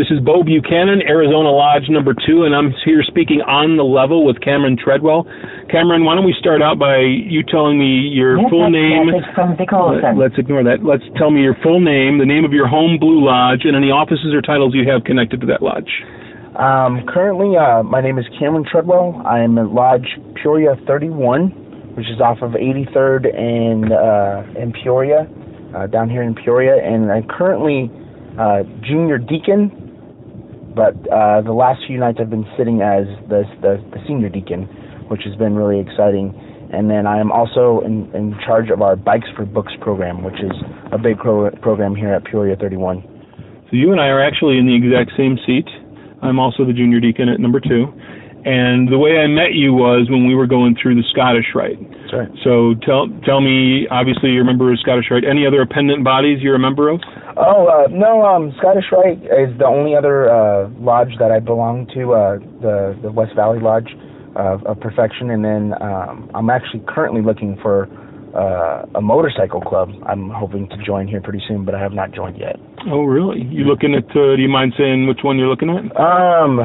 This is Bo Buchanan, Arizona Lodge number two, and I'm here speaking on the level with Cameron Treadwell. Cameron, why don't we start out by you telling me your Yes, full name? from Vic Olson. Let's ignore that. Let's tell me your full name, the name of your home Blue Lodge, and any offices or titles you have connected to that lodge. Um, currently, uh, my name is Cameron Treadwell. I am at Lodge Peoria 31, which is off of 83rd and uh, in Peoria, uh, down here in Peoria, and I'm currently uh, junior deacon. But uh, the last few nights I've been sitting as the, the the senior deacon, which has been really exciting. And then I am also in, in charge of our Bikes for Books program, which is a big pro- program here at Peoria 31. So you and I are actually in the exact same seat. I'm also the junior deacon at number two. And the way I met you was when we were going through the Scottish Rite. That's right. So tell tell me, obviously you're a member of Scottish Rite. Any other appendant bodies you're a member of? Oh uh, no, um, Scottish Rite is the only other uh, lodge that I belong to, uh, the the West Valley Lodge of, of Perfection, and then um, I'm actually currently looking for uh, a motorcycle club. I'm hoping to join here pretty soon, but I have not joined yet. Oh, really? You looking at? Uh, do you mind saying which one you're looking at? Um,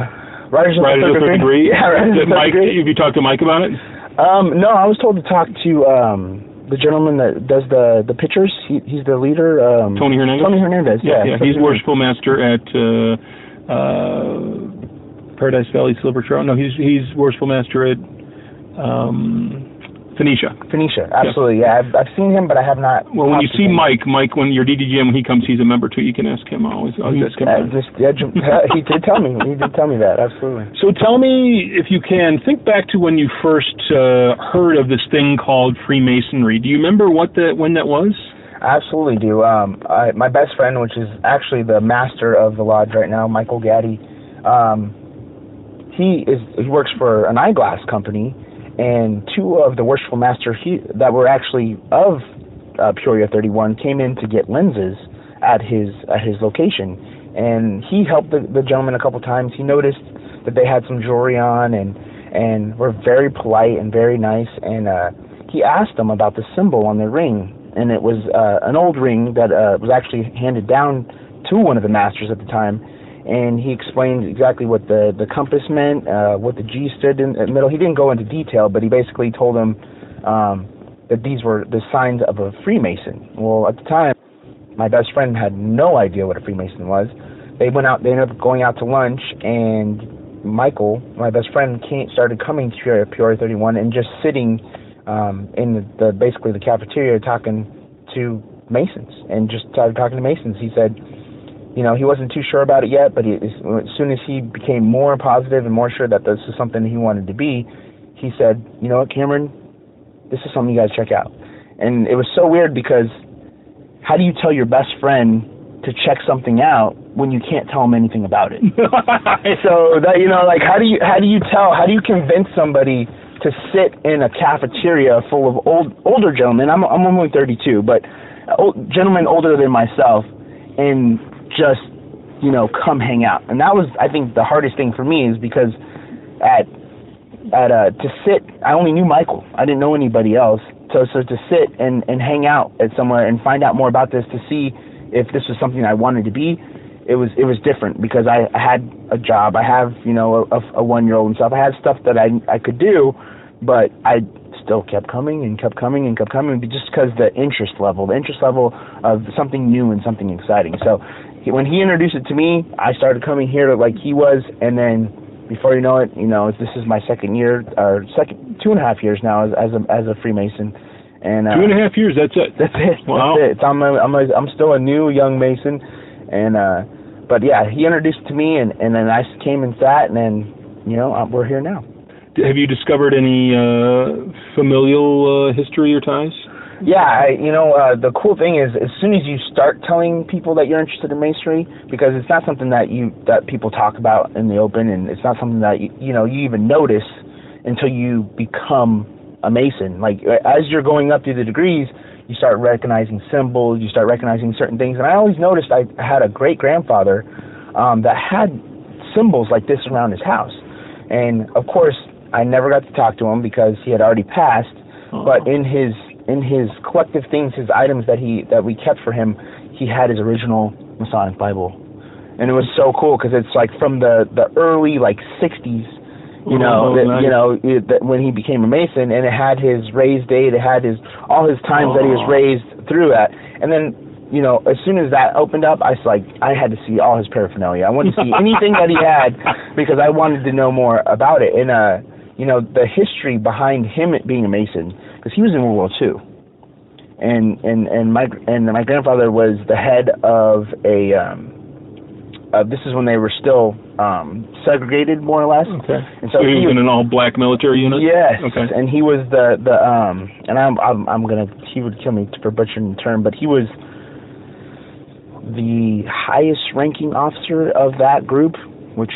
Riders of Riders the Third Degree. Yeah, Riders of the Mike, Degree. have you talked to Mike about it? Um, no, I was told to talk to um, the gentleman that does the the pictures. He, he's the leader. Um, Tony Hernandez. Tony Hernandez. Yeah, Yeah, yeah. He's worshipful master at uh, uh, Paradise Valley Silver Trail. No, he's he's worshipful master at um, Phoenicia. Phoenicia. Absolutely. Yeah, I've, I've seen him, but I have not. Well, when you see. Mike, Mike, when your DDGM, when he comes, he's a member too. You can ask him. I always, always ask him. Uh, just, yeah, he did tell me. He did tell me that. Absolutely. So tell me, if you can, think back to when you first uh, heard of this thing called Freemasonry. Do you remember what the when that was? Absolutely do. Um, I, my best friend, which is actually the master of the lodge right now, Michael Gaddy, um, he is he works for an eyeglass company, and two of the worshipful masters he, that were actually of uh, Peoria 31 came in to get lenses at his at his location, and he helped the, the gentleman a couple times. He noticed that they had some jewelry on and and were very polite and very nice, and uh, he asked them about the symbol on their ring, and it was uh, an old ring that uh, was actually handed down to one of the masters at the time and he explained exactly what the the compass meant, uh, what the G stood in the middle. He didn't go into detail, but he basically told him um, that these were the signs of a Freemason. Well, at the time, my best friend had no idea what a Freemason was. They went out. They ended up going out to lunch, and Michael, my best friend, came, started coming to Peoria, Peoria 31 and just sitting um, in the, the basically the cafeteria talking to Masons and just started talking to Masons. He said you know, he wasn't too sure about it yet, but he, as soon as he became more positive and more sure that this is something he wanted to be, he said, you know what, Cameron, this is something you guys check out. And it was so weird because how do you tell your best friend to check something out when you can't tell him anything about it? so that you know, like how do you how do you tell how do you convince somebody to sit in a cafeteria full of old older gentlemen? I'm I'm only 32, but uh, old, gentlemen older than myself, and just you know come hang out. And that was i think the hardest thing for me is because at at uh to sit i only knew michael. I didn't know anybody else. So so to sit and and hang out at somewhere and find out more about this to see if this was something i wanted to be it was it was different because i, I had a job. I have you know a, a one year old and stuff. I had stuff that i i could do but i still kept coming and kept coming and kept coming just because the interest level the interest level of something new and something exciting. So he, when he introduced it to me, I started coming here like he was, and then before you know it, you know, this is my second year or second two and a half years now as as a as a Freemason, and uh, Two and a half years. That's it. That's it. Wow. That's it. It's, I'm a, I'm a, I'm still a new young Mason, and uh, but yeah, he introduced it to me, and and then I came and sat, and then you know uh, we're here now. Have you discovered any uh, familial uh, history or ties? Yeah, I, you know, uh, the cool thing is, as soon as you start telling people that you're interested in masonry, because it's not something that you that people talk about in the open, and it's not something that you, you know you even notice until you become a mason. Like as you're going up through the degrees, you start recognizing symbols, you start recognizing certain things. And I always noticed I had a great grandfather um, that had symbols like this around his house, and of course I never got to talk to him because he had already passed. But in his in his collective things, his items that he that we kept for him, he had his original Masonic Bible, and it was so cool because it's like from the the early like 60s you know, Oh, that, nice. you know it, that when he became a Mason, and it had his raised date, it had his all his times that he was Oh. raised through at, and then you know, as soon as that opened up, I was like, I had to see all his paraphernalia. I wanted to see anything that he had because I wanted to know more about it, and uh, you know, the history behind him being a Mason because he was in World War II, and and and my and my grandfather was the head of a. Um, uh, this is when they were still um, segregated, more or less. Okay. And so he he was was in an all-black military unit. Yes. Okay. And he was the the um and I'm I'm I'm gonna he would kill me for butchering the term, but he was the highest ranking officer of that group, which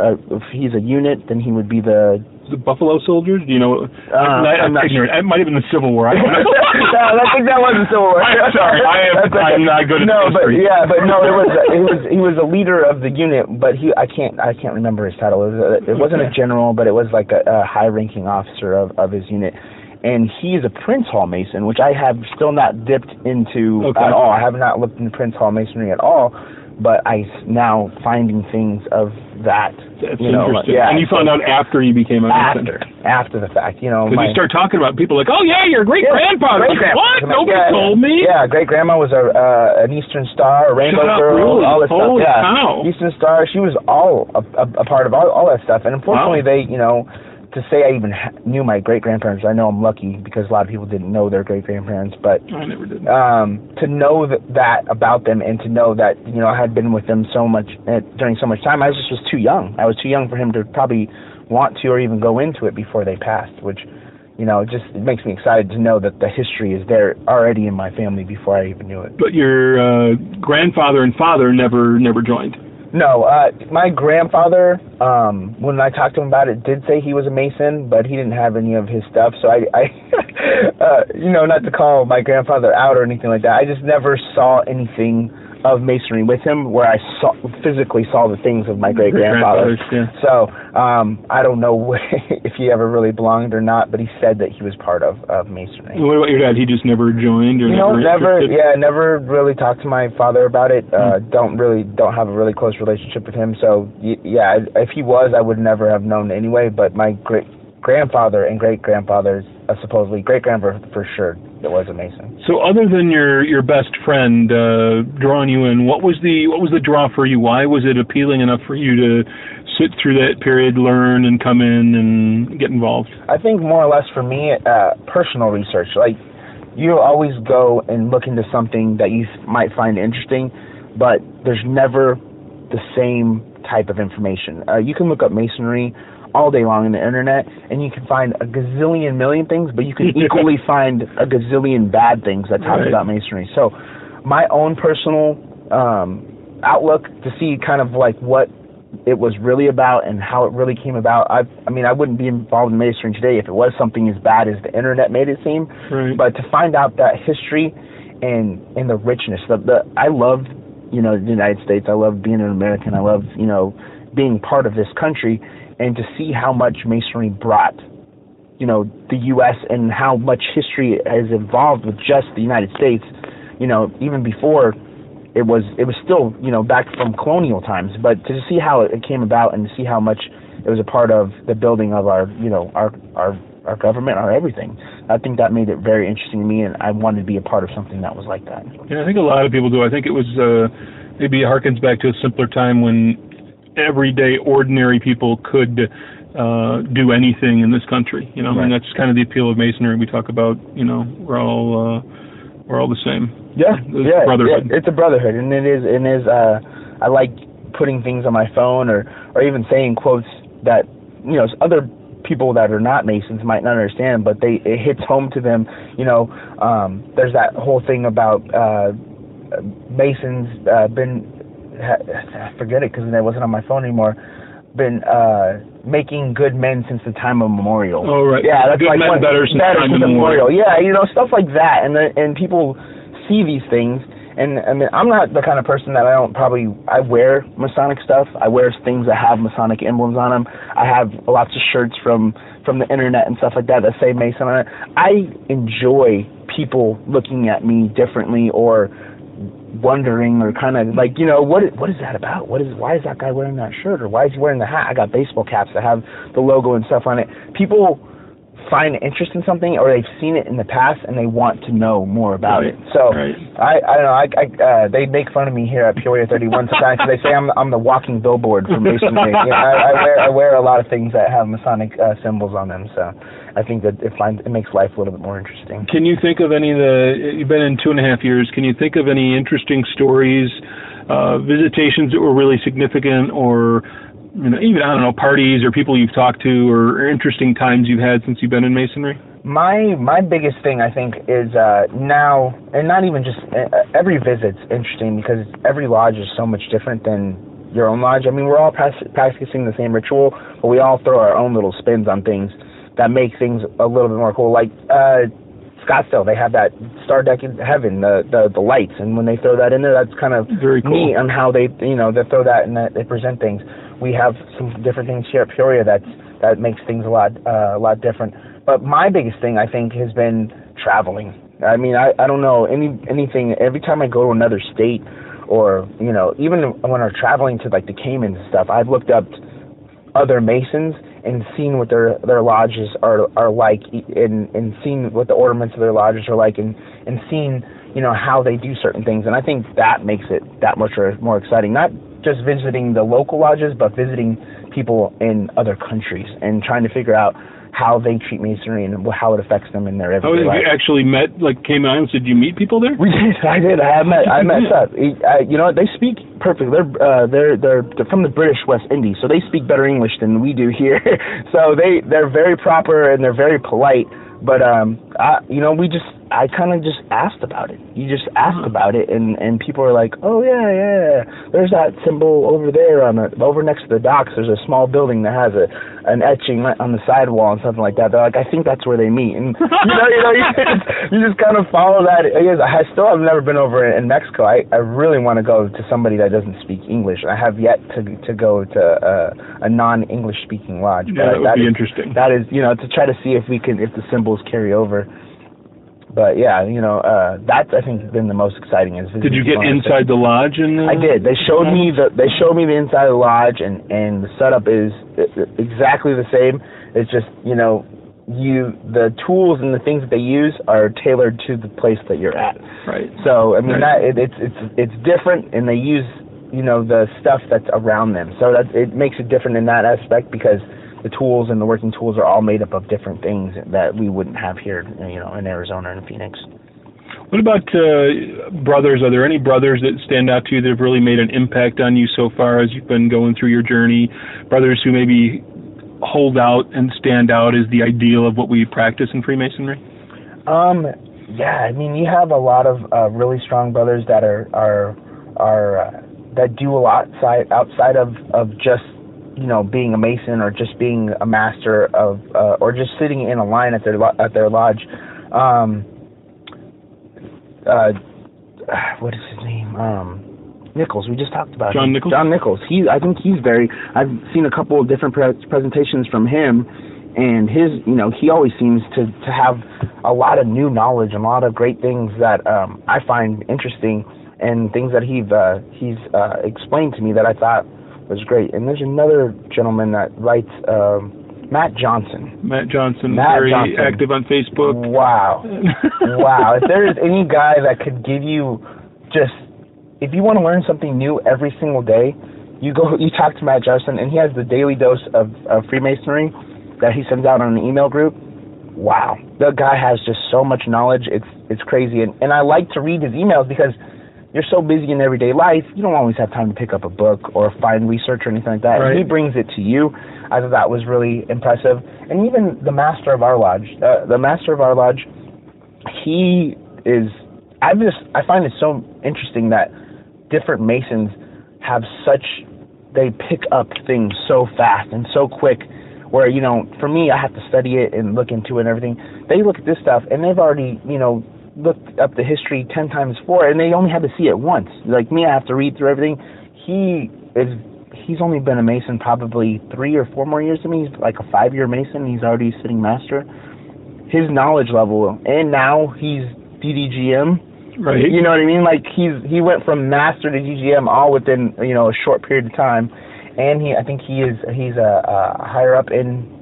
uh, if he's a unit, then he would be the The Buffalo Soldiers. Do you know? Uh, I, I'm I'm not ignorant. It might have been the Civil War. I no, I think that was the Civil War. I'm sorry, I am- okay. I'm not good at no, but history. yeah, but no, it was it was he was a leader of the unit, but he I can't I can't remember his title. It, was a, it wasn't a general, but it was like a, a high-ranking officer of of his unit. And he's a Prince Hall Mason, which I have still not dipped into Okay. at all. I have not looked into Prince Hall Masonry at all, but I now finding things of that. That's you know, like- interesting. yeah, and you found out after you became a Mason. after after the fact. You know, Because you start talking about people like, oh yeah, your great grandfather. Like, Great-grandpa. what? Nobody yeah, told me. Yeah, great grandma was a uh, an Eastern Star, a Rainbow Shut Girl, really? all this Holy stuff. Yeah, cow. Eastern Star. She was all a, a, a part of all, all that stuff. And unfortunately, they, you know, to say I even ha- knew my great grandparents, I know I'm lucky because a lot of people didn't know their great grandparents, but I never did. um to know that, that about them and to know that you know I had been with them so much uh, during so much time I was just was too young I was too young for him to probably want to or even go into it before they passed which you know just it makes me excited to know that the history is there already in my family before I even knew it But your uh, grandfather and father never never joined. No uh my grandfather um when I talked to him about it did say he was a mason but he didn't have any of his stuff so I I uh you know not to call my grandfather out or anything like that. I just never saw anything of masonry with him where I saw physically saw the things of my great grandfather Yeah. so um I don't know if he ever really belonged or not but he said that he was part of of masonry what about your dad? He just never joined, or you know, never, interested? yeah, never really talked to my father about it. Uh, Hmm. Don't really, don't have a really close relationship with him. So, yeah, if he was, I would never have known anyway. But my great grandfather and great grandfathers, uh, supposedly great grandfather for sure, that was a Mason. So, other than your your best friend uh, drawing you in, what was the what was the draw for you? Why was it appealing enough for you to sit through that period, learn, and come in and get involved? I think more or less for me, uh, personal research. Like you always go and look into something that you might find interesting, but there's never the same type of information. Uh, you can look up masonry all day long on the internet, and you can find a gazillion million things, but you can equally find a gazillion bad things that talk Right. about masonry. So, my own personal um, outlook to see kind of like what it was really about and how it really came about. I I mean I wouldn't be involved in masonry today if it was something as bad as the internet made it seem. Right. But to find out that history and and the richness, the the I love you know the United States. I love being an American. I love you know being part of this country and to see how much masonry brought you know the U.S. and how much history has evolved with just the United States. You know even before it was it was still you know back from colonial times, but to see how it came about and to see how much it was a part of the building of our you know our our our government, our everything. I think that made it very interesting to me, and I wanted to be a part of something that was like that. Yeah, I think a lot of people do. I think it was uh, maybe it harkens back to a simpler time when everyday, ordinary people could uh, do anything in this country. You know, and Right. that's kind of the appeal of masonry. We talk about, you know, we're all uh, we're all the same. Yeah, It's yeah, brotherhood. yeah, it's a brotherhood, and it is, and it is. Uh, I like putting things on my phone, or or even saying quotes that you know other people that are not Masons might not understand, but they it hits home to them. You know, um, there's that whole thing about uh, Masons uh, been I forget it because it wasn't on my phone anymore. Been uh, making good men since the time of memorial. Oh, right. Yeah, that's Good like men one- better since time since immemorial. Yeah, you know stuff like that, and the, and people see these things. And I mean, I'm not the kind of person that I don't probably I wear Masonic stuff. I wear things that have Masonic emblems on them. I have lots of shirts from from the internet and stuff like that that say Mason on it. I enjoy people looking at me differently or wondering or kind of like you know what what is that about? What is why is that guy wearing that shirt or why is he wearing the hat? I got baseball caps that have the logo and stuff on it. People find interest in something or they've seen it in the past and they want to know more about Right, it. So right. I I don't know I, I uh, they make fun of me here at Peoria 31 sometimes 'cause they say I'm I'm the walking billboard for masonry. you know, I, I wear I wear a lot of things that have Masonic uh, symbols on them. So I think that it finds it makes life a little bit more interesting. Can you think of any of the? You've been in two and a half years. Can you think of any interesting stories, uh, visitations that were really significant, or you know, even I don't know, parties or people you've talked to, or, or interesting times you've had since you've been in masonry? My my biggest thing I think is uh, now, and not even just uh, every visit's interesting because every lodge is so much different than your own lodge. I mean, we're all practicing the same ritual, but we all throw our own little spins on things that make things a little bit more cool. Like uh, Scottsdale, they have that Star Deck in Heaven, the, the the lights, and when they throw that in there, that's kind of Very cool. neat on how they you know they throw that and that they present things. We have some different things here at Peoria that's that makes things a lot uh, a lot different. But my biggest thing I think has been traveling. I mean, I I don't know any anything. Every time I go to another state, or you know, even when I'm traveling to like the Caymans and stuff, I've looked up other Masons and seen what their their lodges are are like, and and seen what the ornaments of their lodges are like, and and seen you know how they do certain things. And I think that makes it that much more exciting. Not just visiting the local lodges, but visiting people in other countries and trying to figure out how they treat masonry and how it affects them in their Oh, everyday have life. you actually met like Cayman Islands? Did you meet people there? We did. I did. I met. I met Seth. You know? They speak perfect. They're uh, they're they're they're from the British West Indies, so they speak better English than we do here. so they they're very proper and they're very polite. But um, I you know we just I kind of just asked about it. You just ask about it, and and people are like, oh yeah yeah. There's that symbol over there on the over next to the docks. There's a small building that has a an etching on the sidewall and something like that. They're like, I think that's where they meet, and you know you know you just, you just kind of follow that. I guess I still have never been over in Mexico. I I really want to go to somebody that doesn't speak English. I have yet to to go to uh, a non-English speaking lodge. Yeah, that would be is- interesting. That is, you know, to try to see if we can if the symbols carry over. But yeah, you know, uh, that's I think been the most exciting. Is Did you get the inside the lodge? And uh, I did. They showed me the they showed me the inside of the lodge, and and the setup is exactly the same. It's just you know you the tools and the things that they use are tailored to the place that you're at. Right. So I mean Right. that it, it's it's it's different, and they use you know the stuff that's around them. So that it makes it different in that aspect because the tools and the working tools are all made up of different things that we wouldn't have here, you know, in Arizona and Phoenix. What about uh, brothers? Are there any brothers that stand out to you that have really made an impact on you so far as you've been going through your journey? Brothers who maybe hold out and stand out as the ideal of what we practice in Freemasonry? Um, yeah, I mean, you have a lot of uh, really strong brothers that are are are uh, that do a lot outside outside of of just you know being a mason or just being a master of uh, or just sitting in a line at their lo- at their lodge. Um, uh, what is his name? Um, Nichols. We just talked about John him. Nichols? John Nichols. He, I think he's very. I've seen a couple of different pre- presentations from him, and his, you know, he always seems to to have a lot of new knowledge and a lot of great things that um, I find interesting, and things that he's uh, he's uh, explained to me that I thought was great. And there's another gentleman that writes, um, Matt Johnson. Matt Johnson, Matt very Johnson. active on Facebook. Wow. wow. If there is any guy that could give you just if you want to learn something new every single day, you go you talk to Matt Johnson and he has the daily dose of, of Freemasonry that he sends out on an email group. Wow. The guy has just so much knowledge. It's it's crazy and, and I like to read his emails because you're so busy in everyday life, you don't always have time to pick up a book or find research or anything like that. Right. He brings it to you. I thought that was really impressive. And even the master of our lodge, uh, the master of our lodge, he is. I just I find it so interesting that different masons have such they pick up things so fast and so quick. Where you know, for me, I have to study it and look into it and everything. They look at this stuff and they've already you know looked up the history ten times before, and they only had to see it once. Like me, I have to read through everything. He is he's only been a mason probably three or four more years than me. He's like a five year mason. He's already sitting master. His knowledge level, and now he's DDGM. Right. You know what I mean? Like he's he went from master to DGM all within you know a short period of time, and he I think he is he's a, a higher up in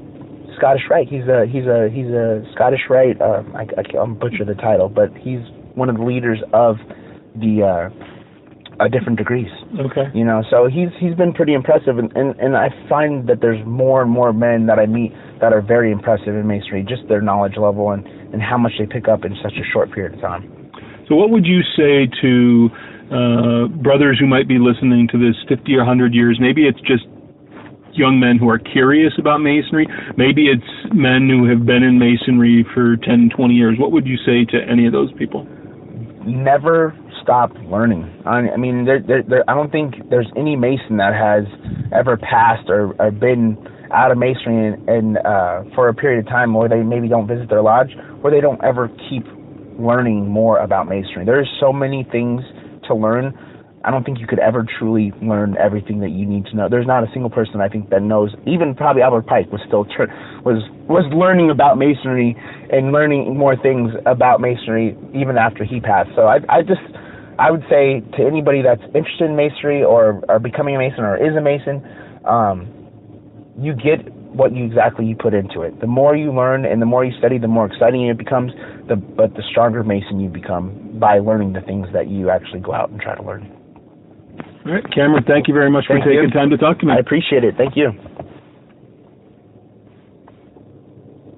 Scottish Rite. He's a he's a he's a Scottish Rite. Uh, I, I can't butcher the title, but he's one of the leaders of the uh, uh, different degrees. Okay. You know, so he's he's been pretty impressive, and, and and I find that there's more and more men that I meet that are very impressive in masonry, just their knowledge level and and how much they pick up in such a short period of time. So, what would you say to uh, brothers who might be listening to this 50 or 100 years? Maybe it's just young men who are curious about masonry. Maybe it's men who have been in masonry for 10, 20 years. What would you say to any of those people? Never stop learning. I, mean, there, there, there, I don't think there's any mason that has ever passed or, or been out of masonry and, and uh, for a period of time where they maybe don't visit their lodge, where they don't ever keep learning more about masonry. There's so many things to learn. I don't think you could ever truly learn everything that you need to know. There's not a single person I think that knows. Even probably Albert Pike was still tr- was was learning about masonry and learning more things about masonry even after he passed. So I I just I would say to anybody that's interested in masonry or or becoming a mason or is a mason, um, you get what you exactly you put into it. The more you learn and the more you study, the more exciting it becomes. The but the stronger mason you become by learning the things that you actually go out and try to learn. All right, Cameron. Thank you very much Thank for taking you. time to talk to me. I appreciate it. Thank you.